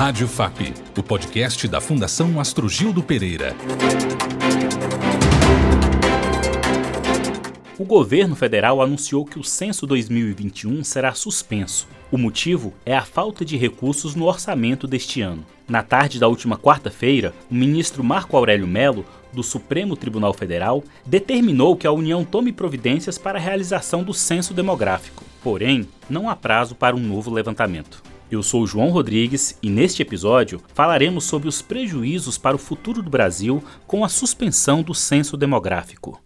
Rádio FAP, o podcast da Fundação Astrogildo Pereira. O governo federal anunciou que o censo 2021 será suspenso. O motivo é a falta de recursos no orçamento deste ano. Na tarde da última quarta-feira, o ministro Marco Aurélio Melo, do Supremo Tribunal Federal, determinou que a União tome providências para a realização do censo demográfico. Porém, não há prazo para um novo levantamento. Eu sou João Rodrigues e neste episódio falaremos sobre os prejuízos para o futuro do Brasil com a suspensão do censo demográfico.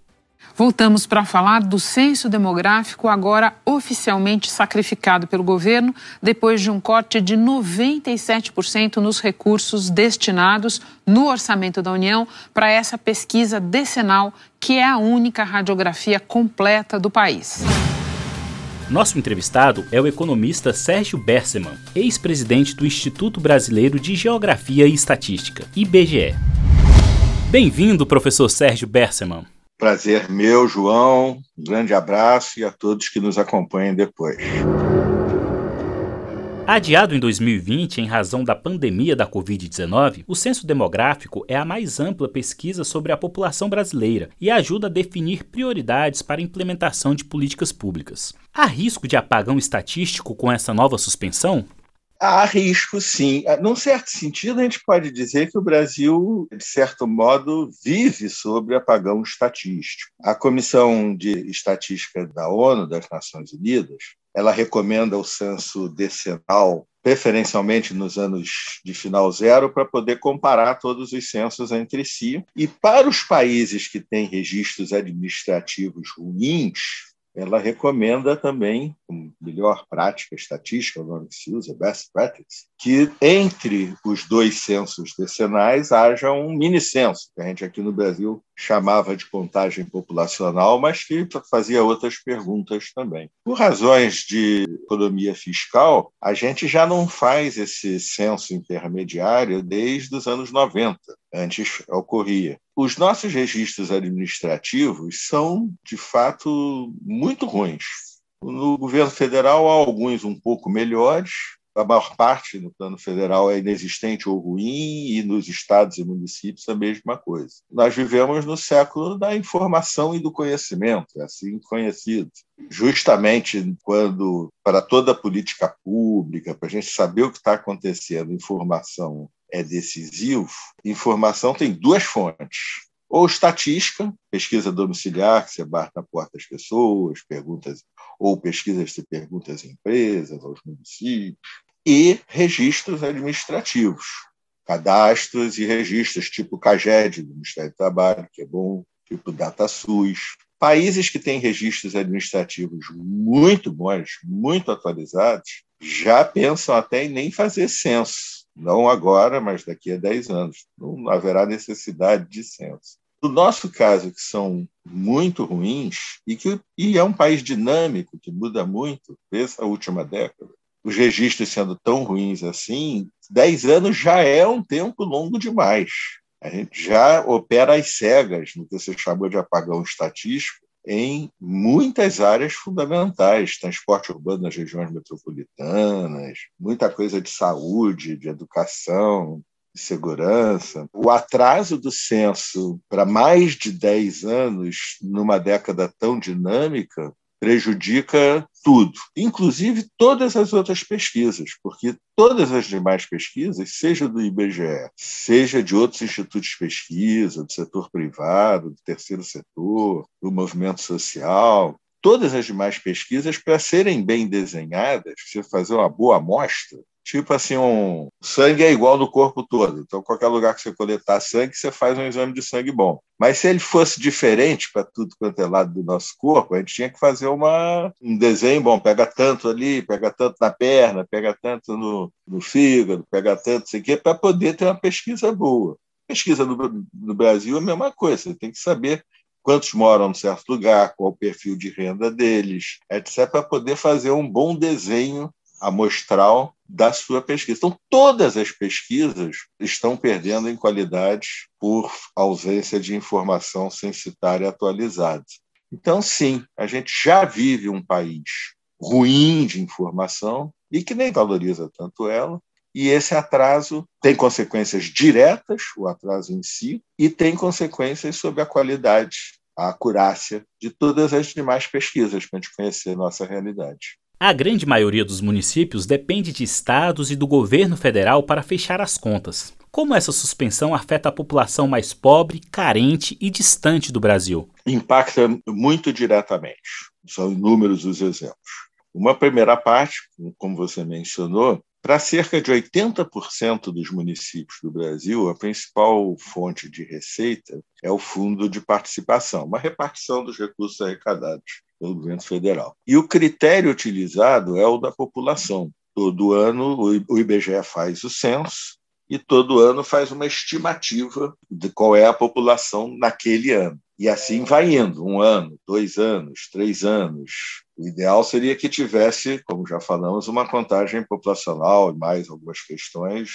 Voltamos para falar do censo demográfico, agora oficialmente sacrificado pelo governo, depois de um corte de 97% nos recursos destinados no orçamento da União para essa pesquisa decenal, que é a única radiografia completa do país. Nosso entrevistado é o economista Sérgio Berseman, ex-presidente do Instituto Brasileiro de Geografia e Estatística, IBGE. Bem-vindo, professor Sérgio Berseman. Prazer meu, João. Um grande abraço e a todos que nos acompanhem depois. Adiado em 2020 em razão da pandemia da Covid-19, o censo demográfico é a mais ampla pesquisa sobre a população brasileira e ajuda a definir prioridades para a implementação de políticas públicas. Há risco de apagão estatístico com essa nova suspensão? Há risco, sim. Ah, num certo sentido, a gente pode dizer que o Brasil, de certo modo, vive sobre apagão estatístico. A Comissão de Estatística da ONU, das Nações Unidas, ela recomenda o censo decenal, preferencialmente nos anos de final zero, para poder comparar todos os censos entre si. E para os países que têm registros administrativos ruins, ela recomenda também, como melhor prática estatística, o nome que se usa, best practice, que entre os dois censos decenais haja um mini censo, que a gente aqui no Brasil chamava de contagem populacional, mas que fazia outras perguntas também. Por razões de economia fiscal, a gente já não faz esse censo intermediário desde os anos 90. Antes ocorria. Os nossos registros administrativos são, de fato, muito ruins. No governo federal, há alguns um pouco melhores, a maior parte no plano federal é inexistente ou ruim, e nos estados e municípios a mesma coisa. Nós vivemos no século da informação e do conhecimento, é assim conhecido. Justamente quando, para toda a política pública, para a gente saber o que está acontecendo, informação é decisivo, informação tem duas fontes ou estatística, pesquisa domiciliar, que você bate na porta das pessoas, perguntas, ou pesquisas de perguntas em empresas, aos municípios, e registros administrativos, cadastros e registros, tipo CAGED, do Ministério do Trabalho, que é bom, tipo DataSUS. Países que têm registros administrativos muito bons, muito atualizados, já pensam até em nem fazer censo. Não agora, mas daqui a 10 anos. Não haverá necessidade de censo. No nosso caso, que são muito ruins, e que e é um país dinâmico, que muda muito, essa última década, os registros sendo tão ruins assim, 10 anos já é um tempo longo demais. A gente já opera às cegas no que você chamou de apagão estatístico em muitas áreas fundamentais, transporte urbano nas regiões metropolitanas, muita coisa de saúde, de educação, de segurança. O atraso do censo para mais de 10 anos, numa década tão dinâmica, prejudica tudo, inclusive todas as outras pesquisas, porque todas as demais pesquisas, seja do IBGE, seja de outros institutos de pesquisa, do setor privado, do terceiro setor, do movimento social, todas as demais pesquisas, para serem bem desenhadas, você fazer uma boa amostra, tipo assim, um sangue é igual no corpo todo. Então, qualquer lugar que você coletar sangue, você faz um exame de sangue bom. Mas se ele fosse diferente para tudo quanto é lado do nosso corpo, a gente tinha que fazer uma, um desenho bom. Pega tanto ali, pega tanto na perna, pega tanto no, no fígado, pega tanto isso aqui, para poder ter uma pesquisa boa. Pesquisa no, no Brasil é a mesma coisa. Você tem que saber quantos moram em certo lugar, qual o perfil de renda deles, etc., para poder fazer um bom desenho amostral da sua pesquisa. Então, todas as pesquisas estão perdendo em qualidade por ausência de informação censitária atualizada. Então, sim, a gente já vive um país ruim de informação e que nem valoriza tanto ela, e esse atraso tem consequências diretas, o atraso em si, e tem consequências sobre a qualidade, a acurácia de todas as demais pesquisas para a gente conhecer a nossa realidade. A grande maioria dos municípios depende de estados e do governo federal para fechar as contas. Como essa suspensão afeta a população mais pobre, carente e distante do Brasil? Impacta muito diretamente. São inúmeros os exemplos. Uma primeira parte, como você mencionou, para cerca de 80% dos municípios do Brasil, a principal fonte de receita é o Fundo de Participação, uma repartição dos recursos arrecadados pelo governo federal. E o critério utilizado é o da população. Todo ano o IBGE faz o censo e todo ano faz uma estimativa de qual é a população naquele ano. E assim vai indo, um ano, dois anos, três anos. O ideal seria que tivesse, como já falamos, uma contagem populacional e mais algumas questões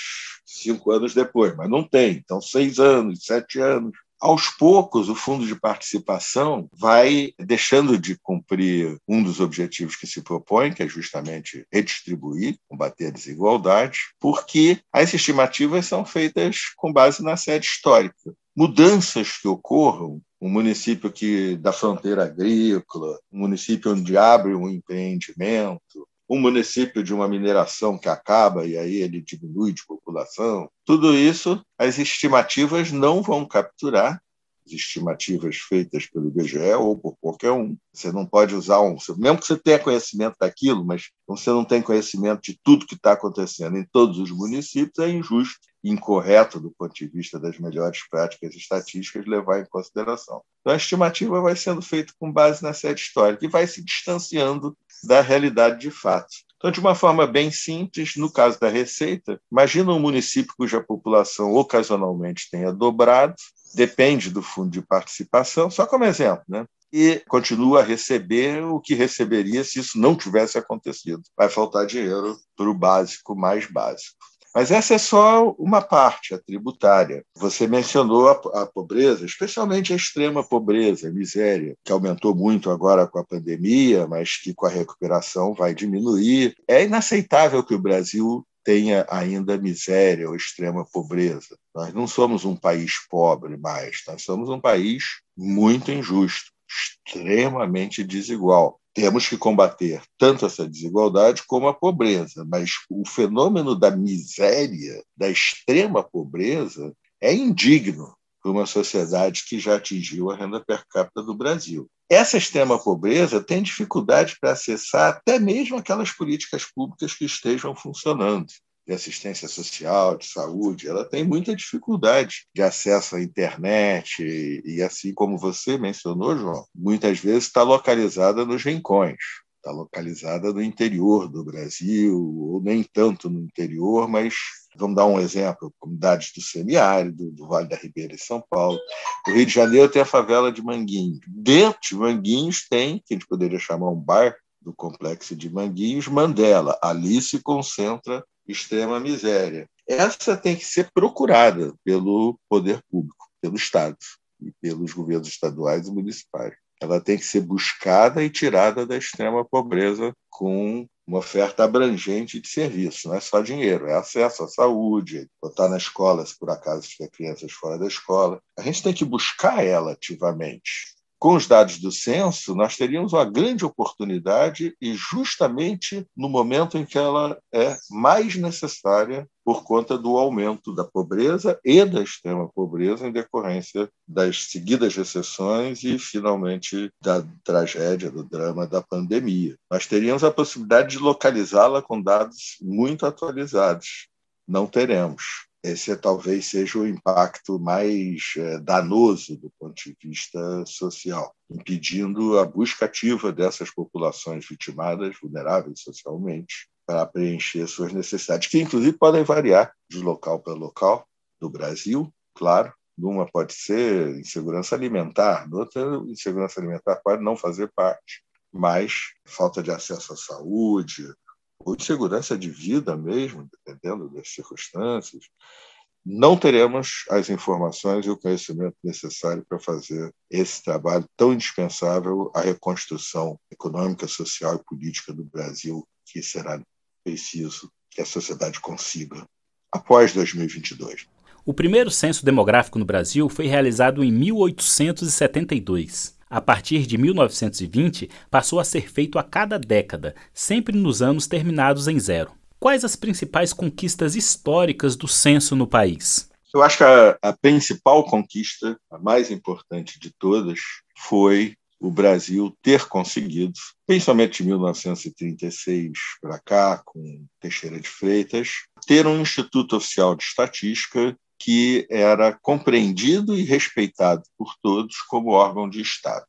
cinco anos depois, mas não tem. Então, seis anos, sete anos. Aos poucos, o fundo de participação vai deixando de cumprir um dos objetivos que se propõe, que é justamente redistribuir, combater a desigualdade, porque as estimativas são feitas com base na sede histórica. Mudanças que ocorram um município que da fronteira agrícola, um município onde abre um empreendimento, um município de uma mineração que acaba e aí ele diminui de população. Tudo isso as estimativas não vão capturar, as estimativas feitas pelo IBGE ou por qualquer um. Você não pode usar um, mesmo que você tenha conhecimento daquilo, mas você não tem conhecimento de tudo que está acontecendo em todos os municípios, é injusto incorreto do ponto de vista das melhores práticas estatísticas levar em consideração. Então, a estimativa vai sendo feita com base na sede histórica e vai se distanciando da realidade de fato. Então, de uma forma bem simples, no caso da receita, imagina um município cuja população ocasionalmente tenha dobrado, depende do fundo de participação, só como exemplo, né? e continua a receber o que receberia se isso não tivesse acontecido. Vai faltar dinheiro para o básico mais básico. Mas essa é só uma parte, a tributária. Você mencionou a, a, pobreza, especialmente a extrema pobreza, a miséria, que aumentou muito agora com a pandemia, mas que com a recuperação vai diminuir. É inaceitável que o Brasil tenha ainda miséria ou extrema pobreza. Nós não somos um país pobre mais, nós somos um país muito injusto, extremamente desigual temos que combater tanto essa desigualdade como a pobreza, mas o fenômeno da miséria, da extrema pobreza, é indigno para uma sociedade que já atingiu a renda per capita do Brasil. Essa extrema pobreza tem dificuldade para acessar até mesmo aquelas políticas públicas que estejam funcionando de assistência social, de saúde, ela tem muita dificuldade de acesso à internet e, assim como você mencionou, João, muitas vezes está localizada nos rincões, está localizada no interior do Brasil, ou nem tanto no interior, mas vamos dar um exemplo, comunidades do semiárido, do Vale da Ribeira e São Paulo. O Rio de Janeiro tem a favela de Manguinhos. Dentro de Manguinhos tem, que a gente poderia chamar um bar do complexo de Manguinhos, Mandela. Ali se concentra extrema miséria. Essa tem que ser procurada pelo poder público, pelo Estado e pelos governos estaduais e municipais. Ela tem que ser buscada e tirada da extrema pobreza com uma oferta abrangente de serviços, não é só dinheiro, é acesso à saúde, botar na escola, se por acaso tiver crianças fora da escola. A gente tem que buscar ela ativamente com os dados do censo, nós teríamos uma grande oportunidade e justamente no momento em que ela é mais necessária por conta do aumento da pobreza e da extrema pobreza em decorrência das seguidas recessões e, finalmente, da tragédia, do drama da pandemia. Nós teríamos a possibilidade de localizá-la com dados muito atualizados. Não teremos esse talvez seja o impacto mais é, danoso do ponto de vista social, impedindo a busca ativa dessas populações vitimadas, vulneráveis socialmente, para preencher suas necessidades, que inclusive podem variar de local para local do Brasil, claro. Numa pode ser insegurança alimentar, noutra, insegurança alimentar pode não fazer parte, mas falta de acesso à saúde, ou de segurança de vida mesmo, dependendo das circunstâncias, não teremos as informações e o conhecimento necessário para fazer esse trabalho tão indispensável à reconstrução econômica, social e política do Brasil, que será preciso que a sociedade consiga após 2022. O primeiro censo demográfico no Brasil foi realizado em 1872. A partir de 1920, passou a ser feito a cada década, sempre nos anos terminados em zero. Quais as principais conquistas históricas do censo no país? Eu acho que a, a principal conquista, a mais importante de todas, foi o Brasil ter conseguido, principalmente de 1936 para cá, com Teixeira de Freitas, ter um Instituto Oficial de Estatística que era compreendido e respeitado por todos como órgão de Estado.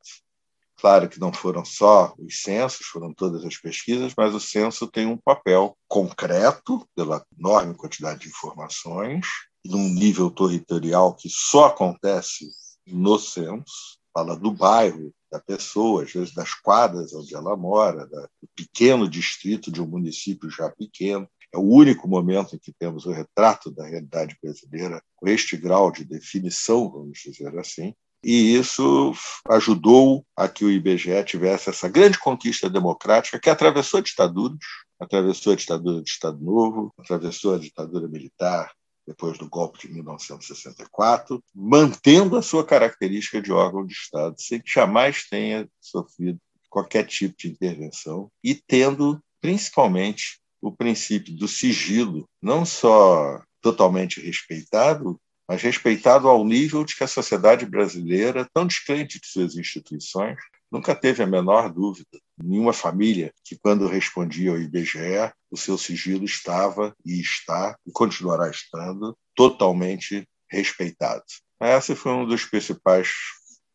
Claro que não foram só os censos, foram todas as pesquisas, mas o censo tem um papel concreto, pela enorme quantidade de informações, num nível territorial que só acontece no censo, fala do bairro, da pessoa, às vezes das quadras onde ela mora, do pequeno distrito de um município já pequeno. É o único momento em que temos o retrato da realidade brasileira com este grau de definição, vamos dizer assim. E isso ajudou a que o IBGE tivesse essa grande conquista democrática que atravessou ditaduras, atravessou a ditadura do Estado Novo, atravessou a ditadura militar depois do golpe de 1964, mantendo a sua característica de órgão de Estado, sem que jamais tenha sofrido qualquer tipo de intervenção e tendo, principalmente, o princípio do sigilo, não só totalmente respeitado, mas respeitado ao nível de que a sociedade brasileira, tão descrente de suas instituições, nunca teve a menor dúvida. Nenhuma família que, quando respondia ao IBGE, o seu sigilo estava e está e continuará estando totalmente respeitado. Esse foi um dos principais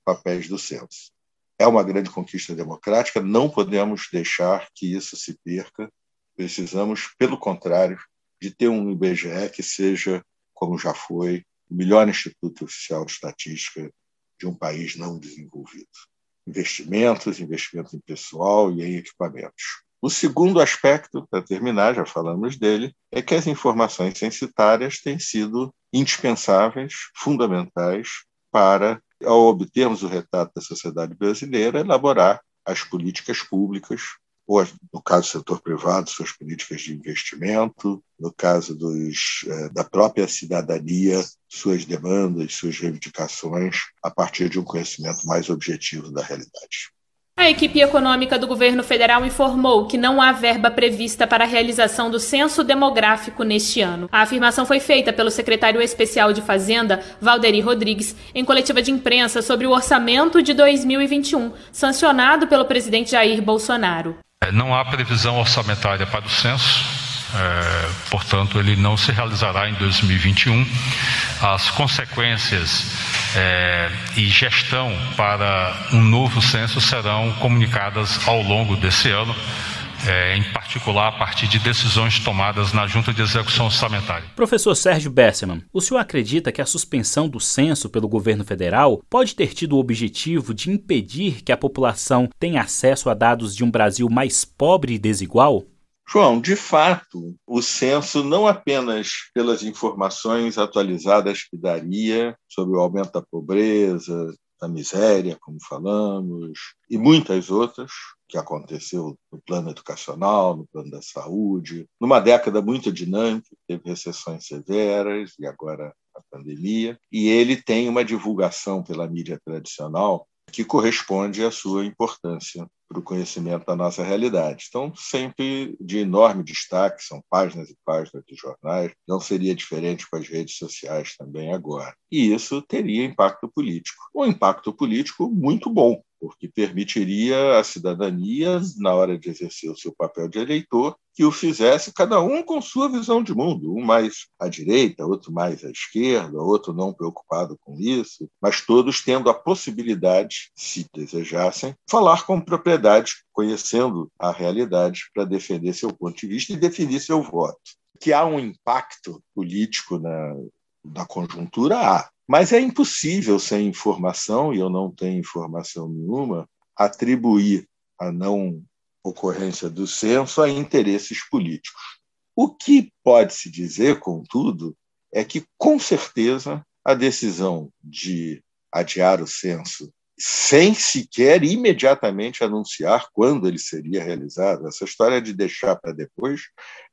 papéis do censo. É uma grande conquista democrática, não podemos deixar que isso se perca Precisamos, pelo contrário, de ter um IBGE que seja, como já foi, o melhor instituto oficial de estatística de um país não desenvolvido. Investimentos, investimento em pessoal e em equipamentos. O segundo aspecto, para terminar, já falamos dele, é que as informações censitárias têm sido indispensáveis, fundamentais, para, ao obtermos o retrato da sociedade brasileira, elaborar as políticas públicas ou, no caso do setor privado, suas políticas de investimento, no caso dos, eh, da própria cidadania, suas demandas, suas reivindicações, a partir de um conhecimento mais objetivo da realidade. A equipe econômica do governo federal informou que não há verba prevista para a realização do censo demográfico neste ano. A afirmação foi feita pelo secretário especial de Fazenda, Valderi Rodrigues, em coletiva de imprensa sobre o orçamento de 2021, sancionado pelo presidente Jair Bolsonaro. É, não há previsão orçamentária para o censo, é, portanto, ele não se realizará em 2021. As consequências é, e gestão para um novo censo serão comunicadas ao longo desse ano é, em particular a partir de decisões tomadas na Junta de Execução Orçamentária. Professor Sérgio Besseman, o senhor acredita que a suspensão do censo pelo governo federal pode ter tido o objetivo de impedir que a população tenha acesso a dados de um Brasil mais pobre e desigual? João, de fato, o censo não apenas pelas informações atualizadas que daria sobre o aumento da pobreza, da miséria, como falamos, e muitas outras, que aconteceu no plano educacional, no plano da saúde, numa década muito dinâmica, teve recessões severas e agora a pandemia, e ele tem uma divulgação pela mídia tradicional que corresponde à sua importância para o conhecimento da nossa realidade. Então, sempre de enorme destaque, são páginas e páginas de jornais, não seria diferente com as redes sociais também agora. E isso teria impacto político. Um impacto político muito bom, porque permitiria à cidadania, na hora de exercer o seu papel de eleitor, que o fizesse cada um com sua visão de mundo, um mais à direita, outro mais à esquerda, outro não preocupado com isso, mas todos tendo a possibilidade, se desejassem, falar com propriedade, conhecendo a realidade para defender seu ponto de vista e definir seu voto. Que há um impacto político na, na conjuntura, há. Mas é impossível, sem informação, e eu não tenho informação nenhuma, atribuir a não ocorrência do censo a interesses políticos. O que pode-se dizer, contudo, é que, com certeza, a decisão de adiar o censo sem sequer imediatamente anunciar quando ele seria realizado. Essa história de deixar para depois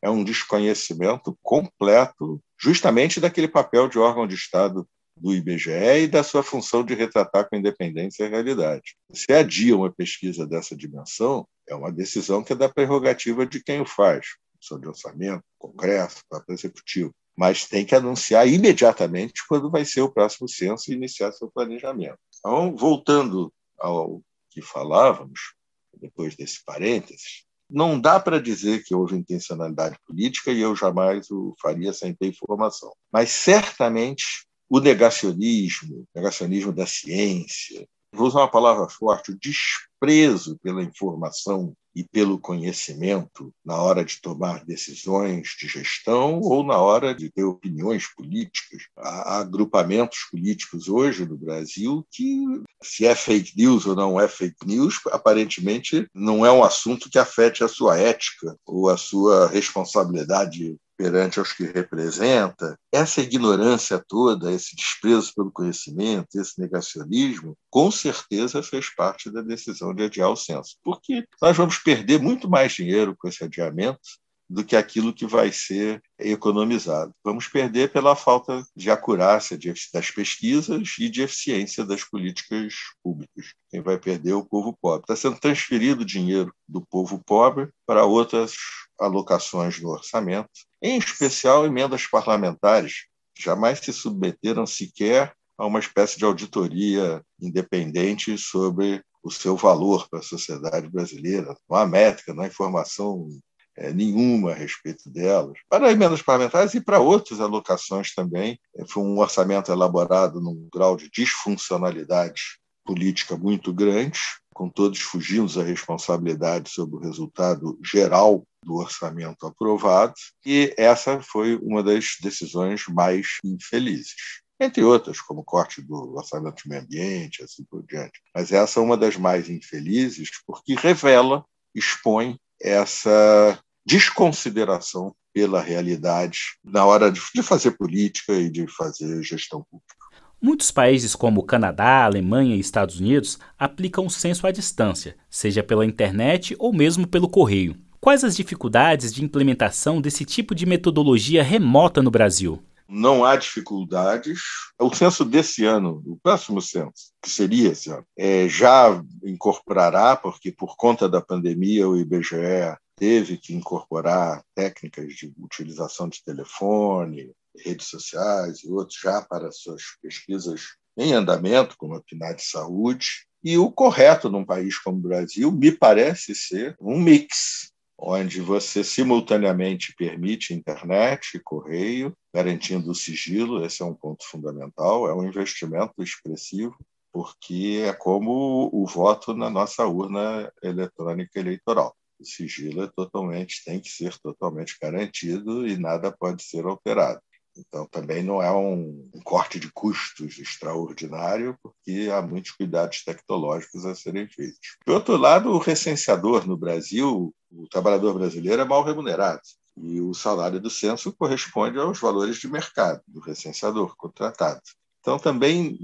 é um desconhecimento completo, justamente daquele papel de órgão de Estado do IBGE e da sua função de retratar com independência a realidade. Se adia uma pesquisa dessa dimensão, é uma decisão que é da prerrogativa de quem o faz, Comissão de Orçamento, Congresso, próprio Executivo. Mas tem que anunciar imediatamente quando vai ser o próximo censo e iniciar seu planejamento. Então, voltando ao que falávamos, depois desse parênteses, não dá para dizer que houve intencionalidade política e eu jamais o faria sem ter informação. Mas certamente o negacionismo, negacionismo da ciência, vou usar uma palavra forte, o desprezo pela informação e pelo conhecimento na hora de tomar decisões de gestão ou na hora de ter opiniões políticas. Há agrupamentos políticos hoje no Brasil que, se é fake news ou não é fake news, aparentemente não é um assunto que afete a sua ética ou a sua responsabilidade perante aos que representa, essa ignorância toda, esse desprezo pelo conhecimento, esse negacionismo, com certeza fez parte da decisão de adiar o censo. Porque nós vamos perder muito mais dinheiro com esse adiamento do que aquilo que vai ser economizado. Vamos perder pela falta de acurácia das pesquisas e de eficiência das políticas públicas. Quem vai perder é o povo pobre. Está sendo transferido dinheiro do povo pobre para outras alocações no orçamento, em especial emendas parlamentares, jamais se submeteram sequer a uma espécie de auditoria independente sobre o seu valor para a sociedade brasileira. Não há métrica, não há informação é, nenhuma a respeito delas. Para emendas parlamentares e para outras alocações também. É, foi um orçamento elaborado num grau de disfuncionalidade política muito grande, com todos fugindo da responsabilidade sobre o resultado geral do orçamento aprovado, e essa foi uma das decisões mais infelizes. Entre outras, como corte do orçamento de meio ambiente, assim por diante. Mas essa é uma das mais infelizes, porque revela, expõe essa desconsideração pela realidade na hora de fazer política e de fazer gestão pública. Muitos países como Canadá, Alemanha e Estados Unidos aplicam o censo à distância, seja pela internet ou mesmo pelo correio. Quais as dificuldades de implementação desse tipo de metodologia remota no Brasil? Não há dificuldades. O censo desse ano, o próximo censo, que seria esse ano, é, já incorporará, porque por conta da pandemia o IBGE teve que incorporar técnicas de utilização de telefone, redes sociais e outros já para suas pesquisas em andamento, como a PNAD Saúde. E o correto num país como o Brasil me parece ser um mix, onde você simultaneamente permite internet e correio, garantindo o sigilo, esse é um ponto fundamental, é um investimento expressivo, porque é como o voto na nossa urna eletrônica eleitoral. O sigilo é totalmente, tem que ser totalmente garantido e nada pode ser alterado. Então, também não é um, um, corte de custos extraordinário, porque há muitos cuidados tecnológicos a serem feitos. De outro lado, o recenseador no Brasil, o trabalhador brasileiro é mal remunerado. E o salário do censo corresponde aos valores de mercado do recenseador contratado. Então, também,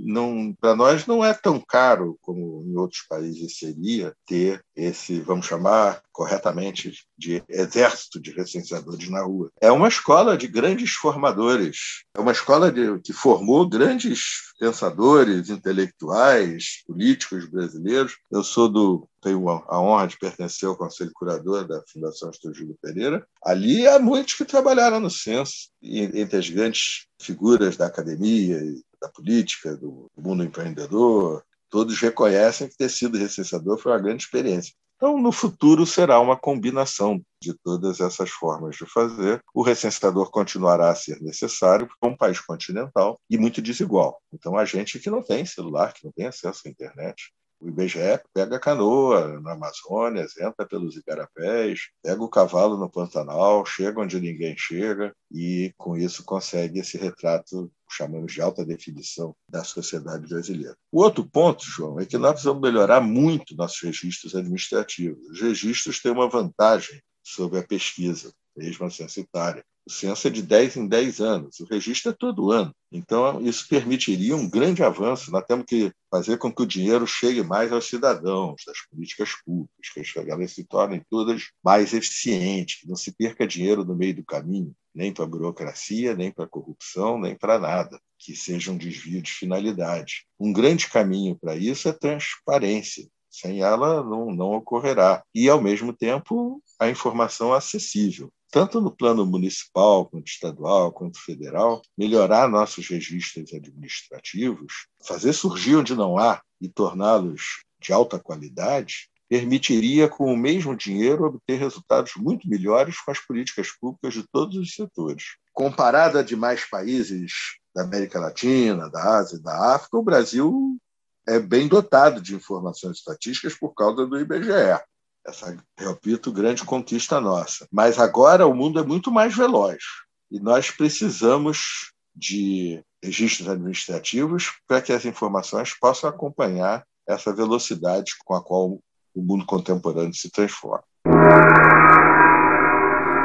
para nós, não é tão caro como em outros países seria ter esse, vamos chamar corretamente, de exército de recenseadores na rua. É uma escola de grandes formadores, é uma escola de, que formou grandes pensadores, intelectuais, políticos brasileiros. Eu sou do tenho a honra de pertencer ao Conselho Curador da Fundação Estúdio Pereira. Ali há muitos que trabalharam no censo, entre as grandes figuras da academia da política, do mundo empreendedor, todos reconhecem que ter sido recenseador foi uma grande experiência. Então, no futuro, será uma combinação de todas essas formas de fazer. O recenseador continuará a ser necessário, porque é um país continental e muito desigual. Então, a gente que não tem celular, que não tem acesso à internet, o IBGE pega a canoa na Amazônia, entra pelos igarapés, pega o cavalo no Pantanal, chega onde ninguém chega e, com isso, consegue esse retrato, chamamos de alta definição, da sociedade brasileira. O outro ponto, João, é que nós precisamos melhorar muito nossos registros administrativos. Os registros têm uma vantagem sobre a pesquisa, mesmo a censitária. Censo é de 10 em 10 anos, o registro é todo ano. Então, isso permitiria um grande avanço. Nós temos que fazer com que o dinheiro chegue mais aos cidadãos, das políticas públicas, que elas se tornem todas mais eficientes, que não se perca dinheiro no meio do caminho, nem para a burocracia, nem para a corrupção, nem para nada, que seja um desvio de finalidade. Um grande caminho para isso é transparência. Sem ela, não, não ocorrerá. E, ao mesmo tempo, a informação acessível tanto no plano municipal, quanto estadual, quanto federal, melhorar nossos registros administrativos, fazer surgir onde não há e torná-los de alta qualidade, permitiria, com o mesmo dinheiro, obter resultados muito melhores com as políticas públicas de todos os setores. Comparado a demais países da América Latina, da Ásia e da África, o Brasil é bem dotado de informações estatísticas por causa do IBGE essa, repito, grande conquista nossa. Mas agora o mundo é muito mais veloz e nós precisamos de registros administrativos para que as informações possam acompanhar essa velocidade com a qual o mundo contemporâneo se transforma.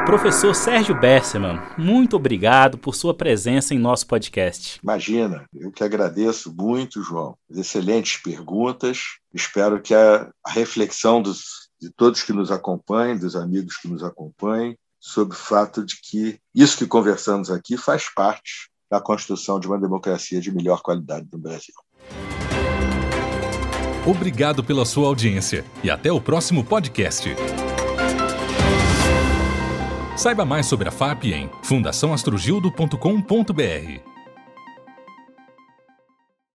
Professor Sérgio Besserman, muito obrigado por sua presença em nosso podcast. Imagina, eu que agradeço muito, João. Excelentes perguntas. Espero que a, a reflexão dos de todos que nos acompanhem, dos amigos que nos acompanhem, sobre o fato de que isso que conversamos aqui faz parte da construção de uma democracia de melhor qualidade no Brasil. Obrigado pela sua audiência e até o próximo podcast. Saiba mais sobre a FAP em fundaçãoastrogildo.com.br.